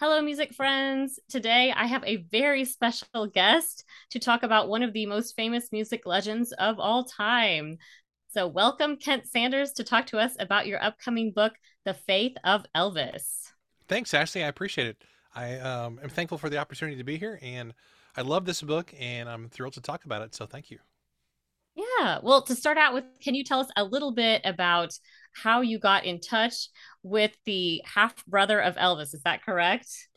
Hello, music friends. Today I have a very special guest to talk about one of the most famous music legends of all time. So, welcome Kent Sanders to talk to us about your upcoming book, The Faith of Elvis. Thanks, Ashley. I appreciate it. I um, am thankful for the opportunity to be here, and I love this book, and I'm thrilled to talk about it. So, thank you. Yeah. Well, to start out with, can you tell us a little bit about how you got in touch with the half brother of Elvis? Is that correct?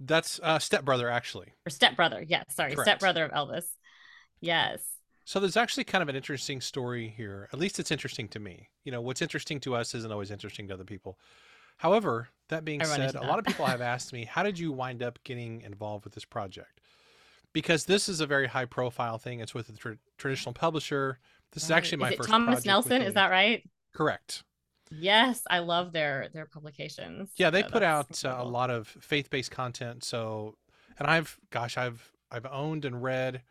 That's uh, stepbrother, actually. Or stepbrother. Yes. Sorry. Correct. Stepbrother of Elvis. Yes. So there's actually kind of an interesting story here. At least it's interesting to me. You know, what's interesting to us isn't always interesting to other people. However, that being said, a lot of people have asked me, how did you wind up getting involved with this project? Because this is a very high profile thing. It's with a tr- traditional publisher. This is actually my is first Thomas Nelson? Is that right? correct? Yes, I love their their publications. Yeah, they So put out uh, a lot of faith-based content. So, and I've, gosh, I've I've owned and read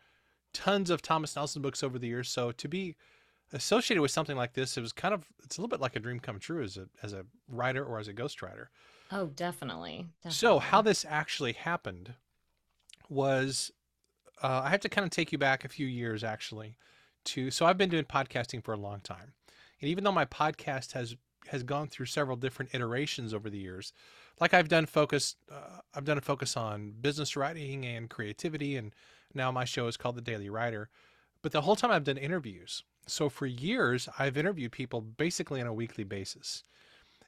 tons of Thomas Nelson books over the years. So to be associated with something like this, it was kind of it's a little bit like a dream come true as a as a writer or as a ghostwriter. Oh, definitely. So how this actually happened was uh, I have to kind of take you back a few years actually to so I've been doing podcasting for a long time. And even though my podcast has has gone through several different iterations over the years, like I've done focus uh, I've done a focus on business writing and creativity and now my show is called The Daily Writer. But the whole time I've done interviews. So for years I've interviewed people basically on a weekly basis.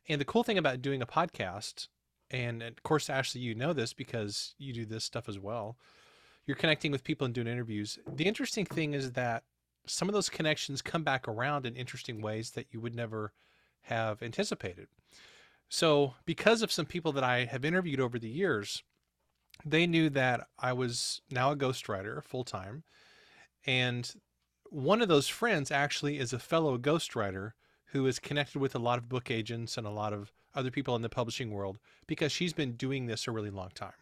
And the cool thing about doing a podcast and of course Ashley you know this because you do this stuff as well you're connecting with people and doing interviews. The interesting thing is that some of those connections come back around in interesting ways that you would never have anticipated. So, because of some people that I have interviewed over the years, they knew that I was now a ghostwriter full time. And one of those friends actually is a fellow ghostwriter who is connected with a lot of book agents and a lot of other people in the publishing world because she's been doing this a really long time.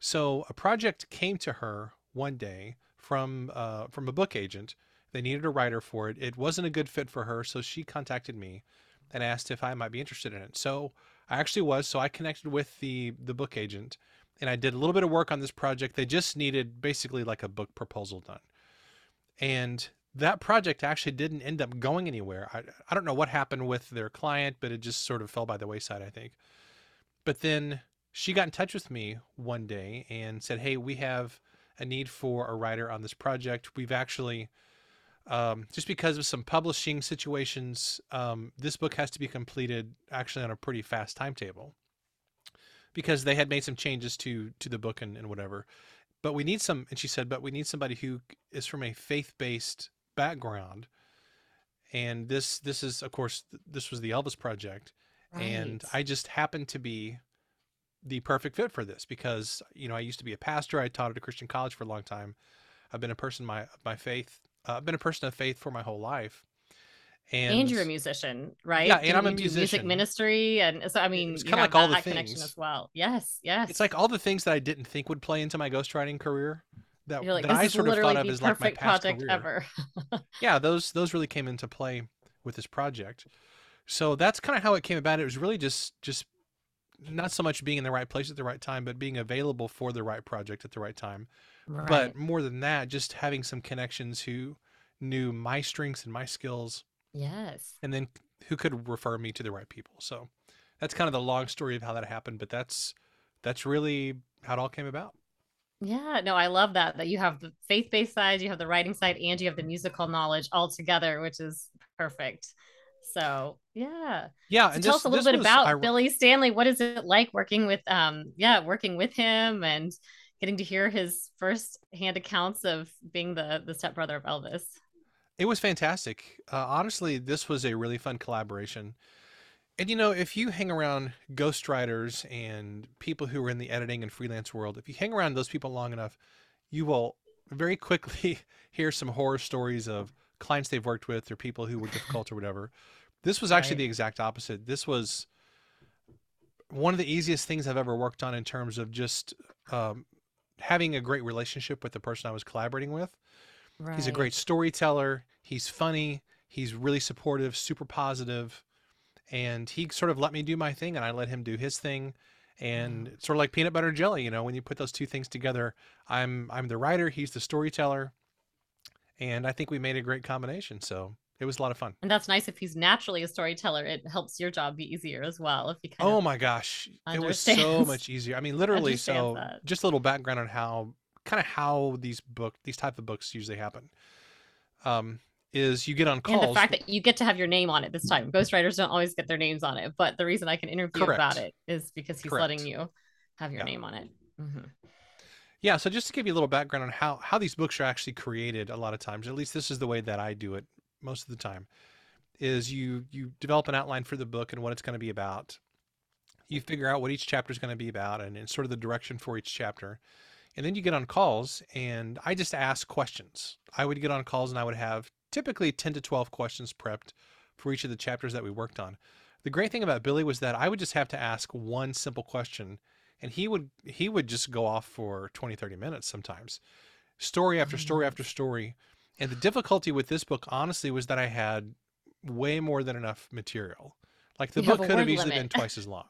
So a project came to her one day from uh, from a book agent. They needed a writer for it. It wasn't a good fit for her, so she contacted me and asked if I might be interested in it. So I actually was. So I connected with the the book agent and I did a little bit of work on this project. They just needed basically like a book proposal done. And that project actually didn't end up going anywhere. I, I don't know what happened with their client, but it just sort of fell by the wayside, I think. But then she got in touch with me one day and said, Hey, we have a need for a writer on this project. We've actually, um, just because of some publishing situations, um, this book has to be completed actually on a pretty fast timetable because they had made some changes to to the book and, and whatever. But we need some, and she said, but we need somebody who is from a faith based background. And this this is of course this was the Elvis project, and I just happened to be the perfect fit for this because you know I used to be a pastor. I taught at a Christian college for a long time. I've been a person my my faith. Uh, I've been a person of faith for my whole life, And and you're a musician, right? yeah, and I'm a do music ministry? And so, I mean, It's you kind of like all the that connection things. as well. Yes, yes. It's like all the things that I didn't think would play into my ghostwriting career that like, that I sort of thought of as like my past project career. ever. Yeah, those those really came into play with this project. So that's kind of how it came about. It was really just just not so much being in the right place at the right time, but being available for the right project at the right time. Right. But more than that, just having some connections who knew my strengths and my skills, Yes. and then who could refer me to the right people. So that's kind of the long story of how that happened. But that's that's really how it all came about. Yeah, no, I love that that you have the faith-based side, you have the writing side, and you have the musical knowledge all together, which is perfect. So, yeah. Yeah, So and tell this us a little bit was about I, Billy Stanley. What is it like working with um yeah, working with him and getting to hear his first-hand accounts of being the the stepbrother of Elvis? It was fantastic. Uh, honestly, this was a really fun collaboration. And you know, if you hang around ghostwriters and people who are in the editing and freelance world, if you hang around those people long enough, you will very quickly hear some horror stories of clients they've worked with or people who were difficult or whatever. This was actually Right. the exact opposite. This was one of the easiest things I've ever worked on in terms of just um, having a great relationship with the person I was collaborating with. He's a great storyteller. He's funny. He's really supportive, super positive, and he sort of let me do my thing, and I let him do his thing. and it's sort of like peanut butter and jelly. You know, when you put those two things together, I'm I'm the writer, he's the storyteller, and I think we made a great combination. So it was a lot of fun. And that's nice if he's naturally a storyteller. It helps your job be easier as well. If you kind Oh my gosh, it was so much easier. I mean, literally. So that. just a little background on how kind of how these book these type of books usually happen. Um, is you get on calls. And the fact that you get to have your name on it this time. Ghostwriters don't always get their names on it, but the reason I can interview about it is because he's Correct. letting you have your Yeah. name on it. Mhm. Yeah, so just to give you a little background on how how these books are actually created a lot of times, at least this is the way that I do it most of the time, is you you develop an outline for the book and what it's going to be about. You figure out what each chapter is going to be about and, and sort of the direction for each chapter. And then you get on calls and I just ask questions. I would get on calls and I would have typically 10 to 12 questions prepped for each of the chapters that we worked on. The great thing about Billy was that I would just have to ask one simple question and he would he would just go off for 20 30 minutes sometimes story after mm-hmm. story after story and the difficulty with this book honestly was that i had way more than enough material like the You book could have easily been twice as long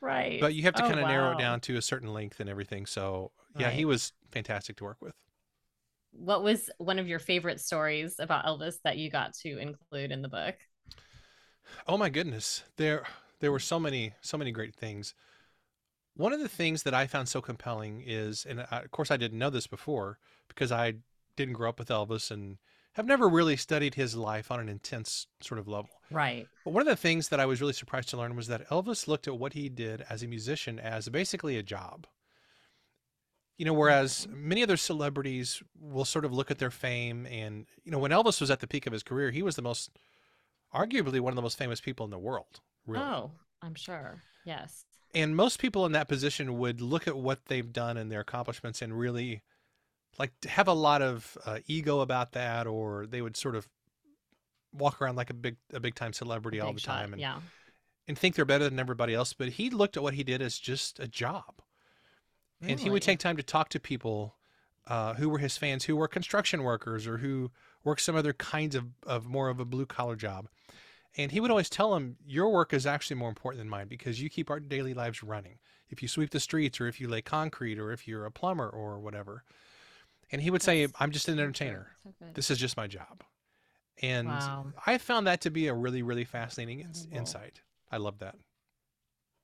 Right. but you have to Oh, kind of narrow it down to a certain length and everything so yeah he was fantastic to work with What was one of your favorite stories about Elvis that you got to include in the book? Oh my goodness. There there were so many so many great things. One of the things that I found so compelling is and I, of course I didn't know this before because I didn't grow up with Elvis and have never really studied his life on an intense sort of level. Right. But one of the things that I was really surprised to learn was that Elvis looked at what he did as a musician as basically a job. You know, whereas many other celebrities will sort of look at their fame and, you know, when Elvis was at the peak of his career, he was the most, arguably one of the most famous people in the world, really. Oh, I'm sure. Yes. And most people in that position would look at what they've done and their accomplishments and really like have a lot of uh, ego about that, or they would sort of walk around like a big, a big time celebrity all the shot, time and, Yeah. and think they're better than everybody else. But he looked at what he did as just a job. and he would take time to talk to people uh, who were his fans, who were construction workers or who worked some other kinds of, of more of a blue collar job. And he would always tell them, Your work is actually more important than mine because you keep our daily lives running. If you sweep the streets or if you lay concrete or if you're a plumber or whatever. And he would say, That's I'm just an entertainer. so. This is just my job. And Wow. I found that to be a really, really fascinating ins- insight. I love that.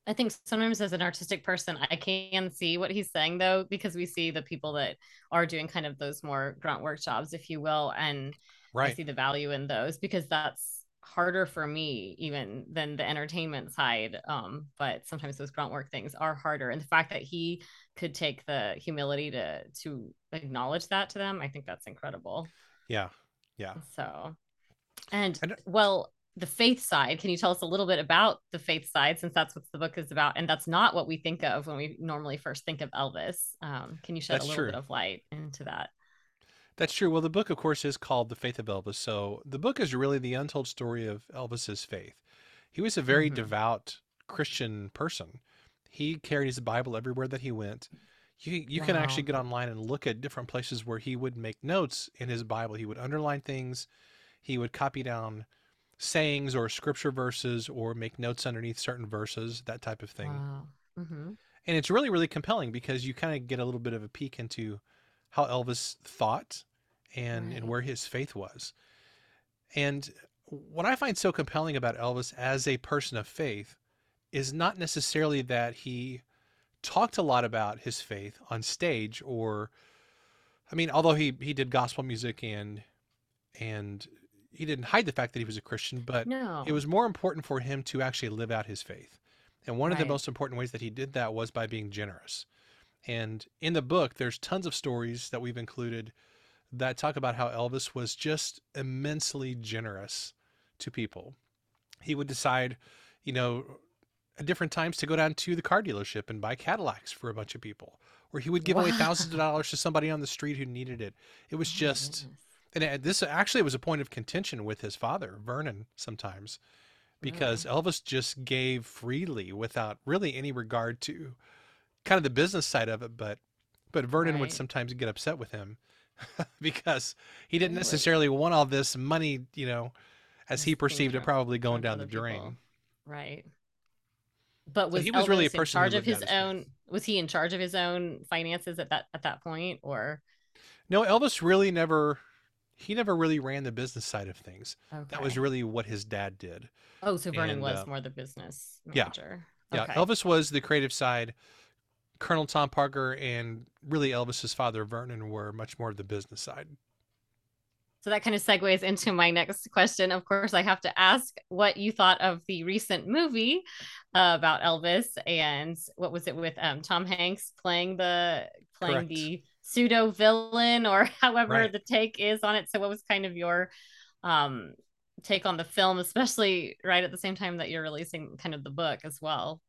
I think sometimes as an artistic person, I can see what he's saying though, because we see the people that are doing kind of those more grunt work jobs, if you will, and I see the value in those because that's harder for me even than the entertainment side. Um, but sometimes those grunt work things are harder, and the fact that he could take the humility to to acknowledge that to them, I think that's incredible. Yeah. Yeah. So, and well, the faith side, can you tell us a little bit about the faith side since that's what the book is about? And that's not what we think of when we normally first think of Elvis. Um, can you shed That's a little true. bit of light into that? That's true. Well, the book, of course, is called The Faith of Elvis. So the book is really the untold story of Elvis's faith. He was a very Mhm. devout Christian person. He carried his Bible everywhere that he went. You, you can actually get online and look at different places where he would make notes in his Bible. He would underline things. He would copy down sayings or scripture verses or make notes underneath certain verses, that type of thing. Wow. hmm And it's really, really compelling because you kind of get a little bit of a peek into how Elvis thought and, and where his faith was. And what I find so compelling about Elvis as a person of faith is not necessarily that he talked a lot about his faith on stage or I mean, although he, he did gospel music and and he didn't hide the fact that he was a Christian, but No. it was more important for him to actually live out his faith. And one of the most important ways that he did that was by being generous. And in the book, there's tons of stories that we've included that talk about how Elvis was just immensely generous to people. He would decide, you know, at different times to go down to the car dealership and buy Cadillacs for a bunch of people, or he would give away thousands of dollars to somebody on the street who needed it. It was Oh just goodness. and this actually was a point of contention with his father, Vernon, sometimes, because Elvis just gave freely without really any regard to kind of the business side of it. But but Vernon would sometimes get upset with him because he didn't necessarily want all this money, you know, as he perceived it, probably going down the drain. people. Right. But was he was Elvis really a in person who charge of his out his own? Was he in charge of his own finances at that at that point, or No, Elvis really never he never really ran the business side of things. That was really what his dad did. Oh, so Vernon And was uh, more the business yeah, manager. yeah, Okay. Elvis was the creative side. Colonel Tom Parker and really Elvis's father Vernon were much more of the business side. So that kind of segues into my next question. Of course, I have to ask what you thought of the recent movie uh, about Elvis and what was it with um, Tom Hanks playing the playing Correct. the pseudo villain or however Right. the take is on it. So what was kind of your um, take on the film, especially right at the same time that you're releasing kind of the book as well?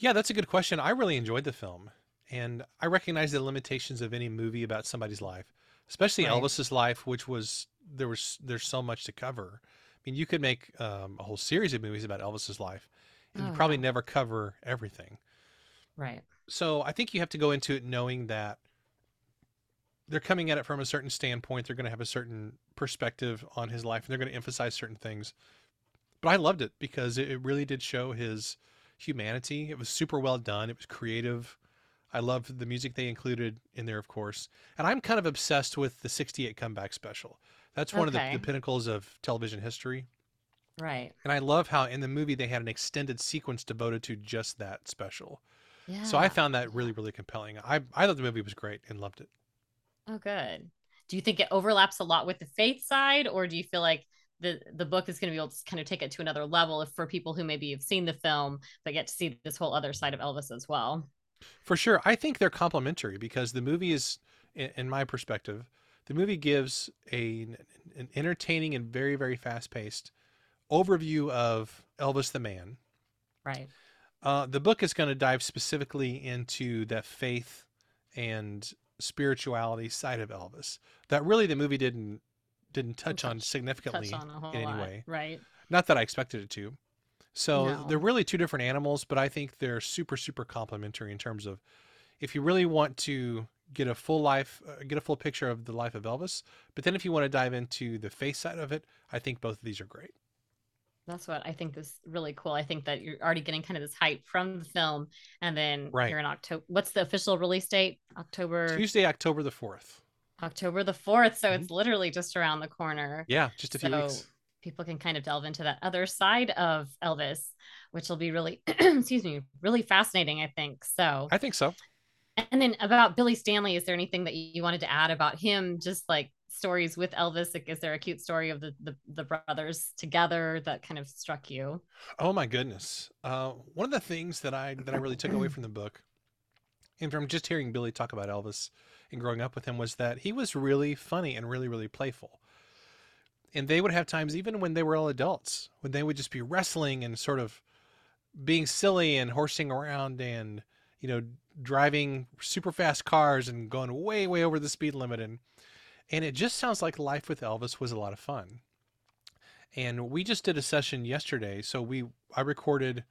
Yeah, that's a good question. I really enjoyed the film, and I recognize the limitations of any movie about somebody's life, especially Right. Elvis's life, which was there was there's so much to cover. I mean, you could make um, a whole series of movies about Elvis's life, and you Oh, probably yeah. never cover everything. Right. So I think you have to go into it knowing that they're coming at it from a certain standpoint. They're going to have a certain perspective on his life, and they're going to emphasize certain things. But I loved it because it, it really did show his humanity. It was super well done. It was creative. I loved the music they included in there, of course. And I'm kind of obsessed with the 68 comeback special. That's one of the, the pinnacles of television history. Right. And I love how in the movie they had an extended sequence devoted to just that special. Yeah. So I found that really, really compelling. I, I thought the movie was great and loved it. Oh, good. Do you think it overlaps a lot with the faith side, or do you feel like the the book is going to be able to kind of take it to another level if for people who maybe have seen the film but get to see this whole other side of Elvis as well? For sure. I think they're complementary because the movie is, in, my perspective, the movie gives a, an entertaining and very, very fast paced overview of Elvis the man. Right. Uh, the book is going to dive specifically into that faith and spirituality side of Elvis that really the movie didn't didn't touch on significantly Touch on in any lot. way. Right. Not that I expected it to. So No. they're really two different animals, but I think they're super super complementary in terms of if you really want to get a full life, uh, get a full picture of the life of Elvis, but then if you want to dive into the face side of it, I think both of these are great. That's what I think is really cool. I think that you're already getting kind of this hype from the film, and then Right. here in October. What's the official release date? October Tuesday, October the 4th. October the fourth. So Mhm. it's literally just around the corner. Yeah, just a few so weeks. people can kind of delve into that other side of Elvis, which will be really, excuse me, really fascinating, I think. So, I think so. and then about Billy Stanley, is there anything that you wanted to add about him? Just like stories with Elvis? Like, is there a cute story of the, the, the brothers together that kind of struck you? Oh my goodness. Uh, one of the things that I that I really took away from the book, and from just hearing Billy talk about Elvis and growing up with him, was that he was really funny and really really playful. And they would have times even when they were all adults, when they would just be wrestling and sort of being silly and horsing around and you know driving super fast cars and going way way over the speed limit. And and it just sounds like life with Elvis was a lot of fun. And we just did a session yesterday. So we i recorded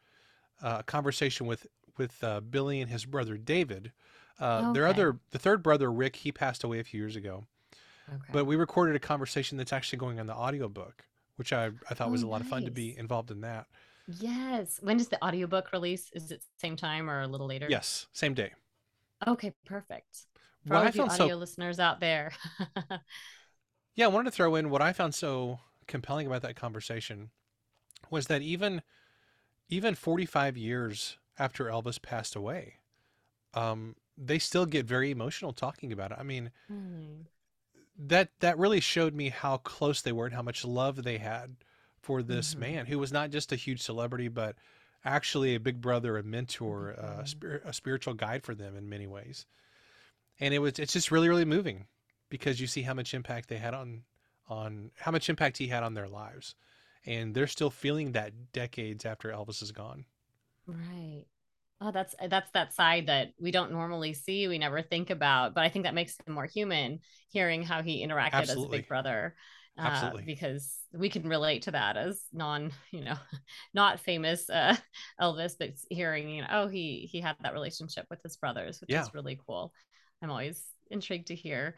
uh, a conversation with with uh, billy and his brother david uh, their other the third brother rick he passed away a few years ago Okay. but we recorded a conversation that's actually going on the audiobook which i, I thought was Oh, a lot of fun to be involved in that yes. When does the audiobook release? Is it same time or a little later? yes same day Okay, perfect. For what all of you audio so listeners out there. yeah i wanted to throw in what i found so compelling about that conversation was that even even 45 years after elvis passed away um, they still get very emotional talking about it i mean Hmm. that that really showed me how close they were and how much love they had for this Mhm. man who was not just a huge celebrity but actually a big brother a mentor big uh, a, spir- a spiritual guide for them in many ways and it was it's just really really moving because you see how much impact they had on on how much impact he had on their lives and they're still feeling that decades after elvis is gone Right. Oh, that's that's that side that we don't normally see, we never think about, but I think that makes him more human, hearing how he interacted as a big brother. Uh, Absolutely. because we can relate to that as non, you know, not famous uh, Elvis, but hearing, you know, oh, he he had that relationship with his brothers, which Yeah. is really cool. I'm always intrigued to hear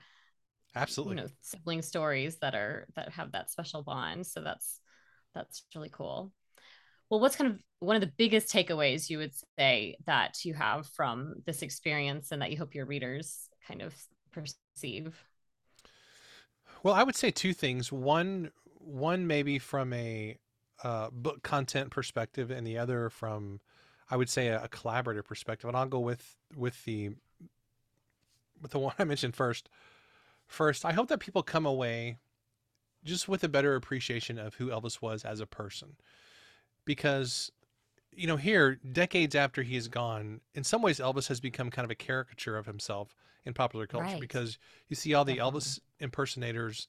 absolutely you know sibling stories that are that have that special bond so that's that's really cool well, what's kind of one of the biggest takeaways you would say that you have from this experience and that you hope your readers kind of perceive? Well, I would say two things. One, one maybe from a uh, book content perspective, and the other from, I would say, a, a collaborative perspective. And I'll go with with the with the one I mentioned first. First, I hope that people come away just with a better appreciation of who Elvis was as a person, because you know here decades after he is gone in some ways elvis has become kind of a caricature of himself in popular culture Right. because you see all the Definitely. elvis impersonators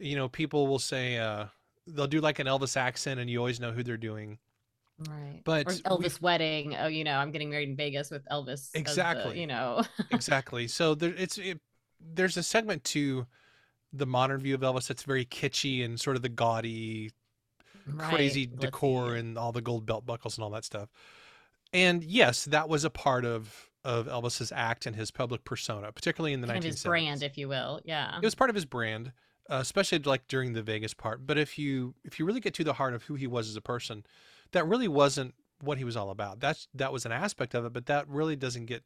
you know people will say uh they'll do like an elvis accent and you always know who they're doing Right. but Or Elvis wedding. Oh, you know, I'm getting married in Vegas with Elvis. as the, Exactly. you know. exactly so there it's it, there's a segment to the modern view of elvis that's very kitschy and sort of the gaudy crazy Right, decor and all the gold belt buckles and all that stuff. And yes, that was a part of of Elvis's act and his public persona, particularly in the kind of his brand, if you will. Yeah. It was part of his brand, uh, especially like during the Vegas part. But if you if you really get to the heart of who he was as a person, that really wasn't what he was all about. That's that was an aspect of it, but that really doesn't get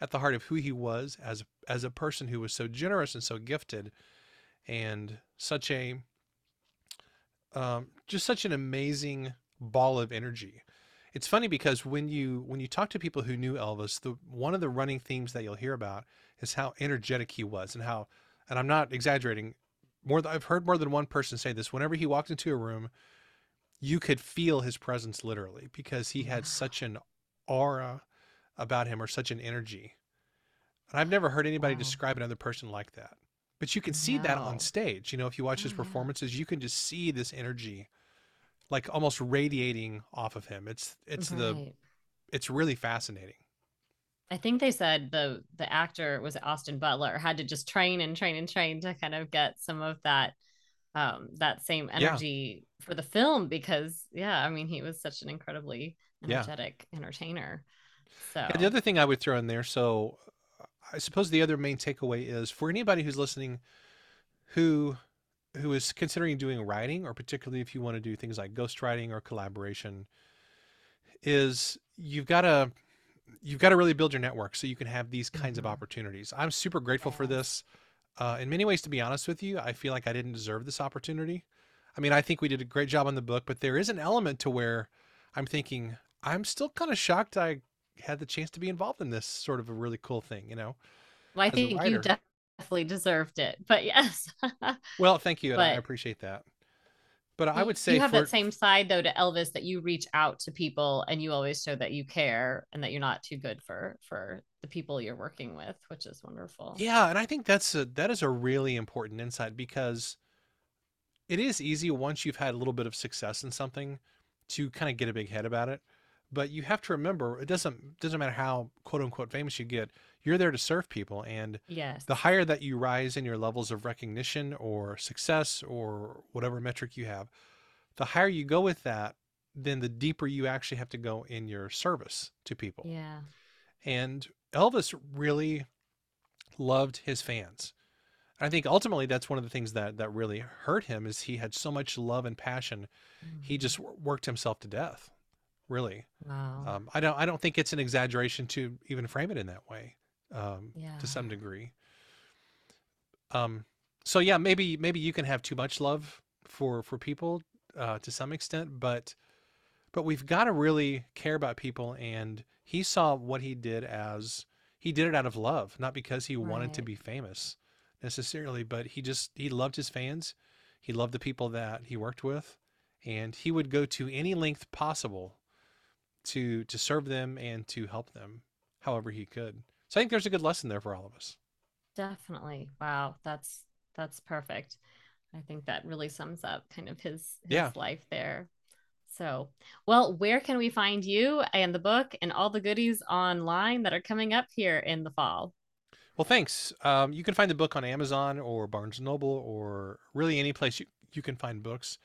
at the heart of who he was as as a person who was so generous and so gifted and such a um, just such an amazing ball of energy. It's funny because when you when you talk to people who knew Elvis, the one of the running themes that you'll hear about is how energetic he was and how and I'm not exaggerating more th- I've heard more than one person say this whenever he walked into a room you could feel his presence literally because he had such an aura about him or such an energy. And I've never heard anybody Wow. describe another person like that. But you can see that on stage. You know, if you watch his Oh, performances, you can just see this energy like almost radiating off of him. It's it's the it's really fascinating. I think they said the the actor was it Austin Butler had to just train and train and train to kind of get some of that um that same Yeah. energy for the film because yeah, I mean he was such an incredibly Yeah. energetic entertainer. So And the other thing I would throw in there, so I suppose the other main takeaway is for anybody who's listening who who is considering doing writing or particularly if you want to do things like ghostwriting or collaboration is you've got to you've got to really build your network so you can have these kinds of Mhm. opportunities. I'm super grateful for this. Uh, in many ways, to be honest with you, I feel like I didn't deserve this opportunity. I mean, I think we did a great job on the book, but there is an element to where I'm thinking I'm still kind of shocked I had the chance to be involved in this sort of a really cool thing, you know? well, I think you definitely deserved it. But yes. Well, thank you, and I appreciate that. But I would say you have for that same side though to Elvis that you reach out to people and you always show that you care and that you're not too good for for the people you're working with, which is wonderful. Yeah, and I think that's a that is a really important insight because it is easy once you've had a little bit of success in something to kind of get a big head about it. But you have to remember it doesn't doesn't matter how quote unquote famous you get, you're there to serve people and Yes. the higher that you rise in your levels of recognition or success or whatever metric you have, the higher you go with that, then the deeper you actually have to go in your service to people. yeah. And Elvis really loved his fans. I think ultimately that's one of the things that that really hurt him is he had so much love and passion. He Mhm. just w- worked himself to death. Really. wow. Um, I don't I don't think it's an exaggeration to even frame it in that way. Um, yeah. to some degree. Um, so yeah, maybe maybe you can have too much love for for people uh, to some extent, but but we've got to really care about people. And he saw what he did as he did it out of love, not because he wanted to be famous necessarily, but he just he loved his fans. He loved the people that he worked with, and he would go to any length possible to to serve them and to help them however he could. So I think there's a good lesson there for all of us. Definitely. Wow. That's that's perfect. I think that really sums up kind of his his Yeah. life there. So, well, where can we find you and the book and all the goodies online that are coming up here in the fall? Well, thanks. Um, you can find the book on Amazon or Barnes Noble or really any place you, you can find books.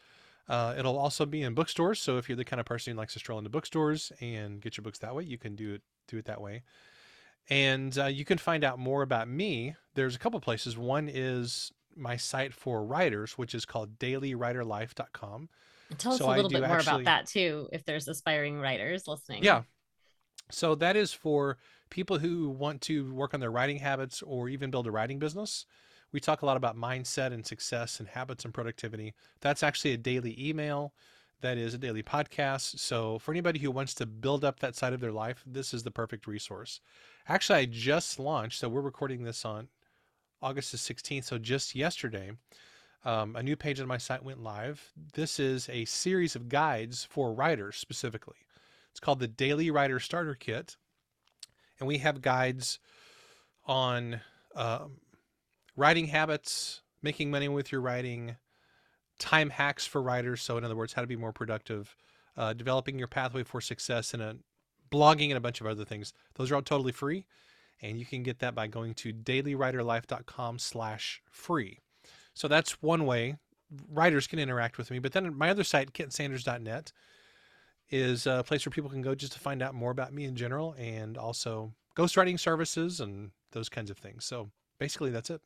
Uh, it'll also be in bookstores. So if you're the kind of person who likes to stroll into bookstores and get your books that way, you can do it do it that way. And uh, you can find out more about me. There's a couple places. One is my site for writers, which is called dailywriterlife.com. Tell us so a little bit more actually, about that too, if there's aspiring writers listening. Yeah. So that is for people who want to work on their writing habits or even build a writing business. We talk a lot about mindset and success and habits and productivity. That's actually a daily email. That is a daily podcast. So for anybody who wants to build up that side of their life, this is the perfect resource. Actually, I just launched, so we're recording this on August the 16th. So just yesterday, um, a new page on my site went live. This is a series of guides for writers specifically. It's called the Daily Writer Starter Kit. And we have guides on um, writing habits, making money with your writing, time hacks for writers. So, in other words, how to be more productive, uh, developing your pathway for success, and a, blogging and a bunch of other things. Those are all totally free. And you can get that by going to dailywriterlife.com slash free. So that's one way writers can interact with me. But then my other site, kentsanders.net, is a place where people can go just to find out more about me in general and also ghostwriting services and those kinds of things. So basically, that's it.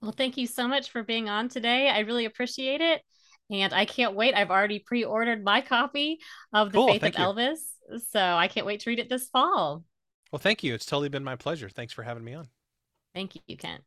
Well, thank you so much for being on today. I really appreciate it. And I can't wait. I've already pre ordered my copy of The cool, Faith of you. Elvis. So I can't wait to read it this fall. Well, thank you. It's totally been my pleasure. Thanks for having me on. Thank you, Kent.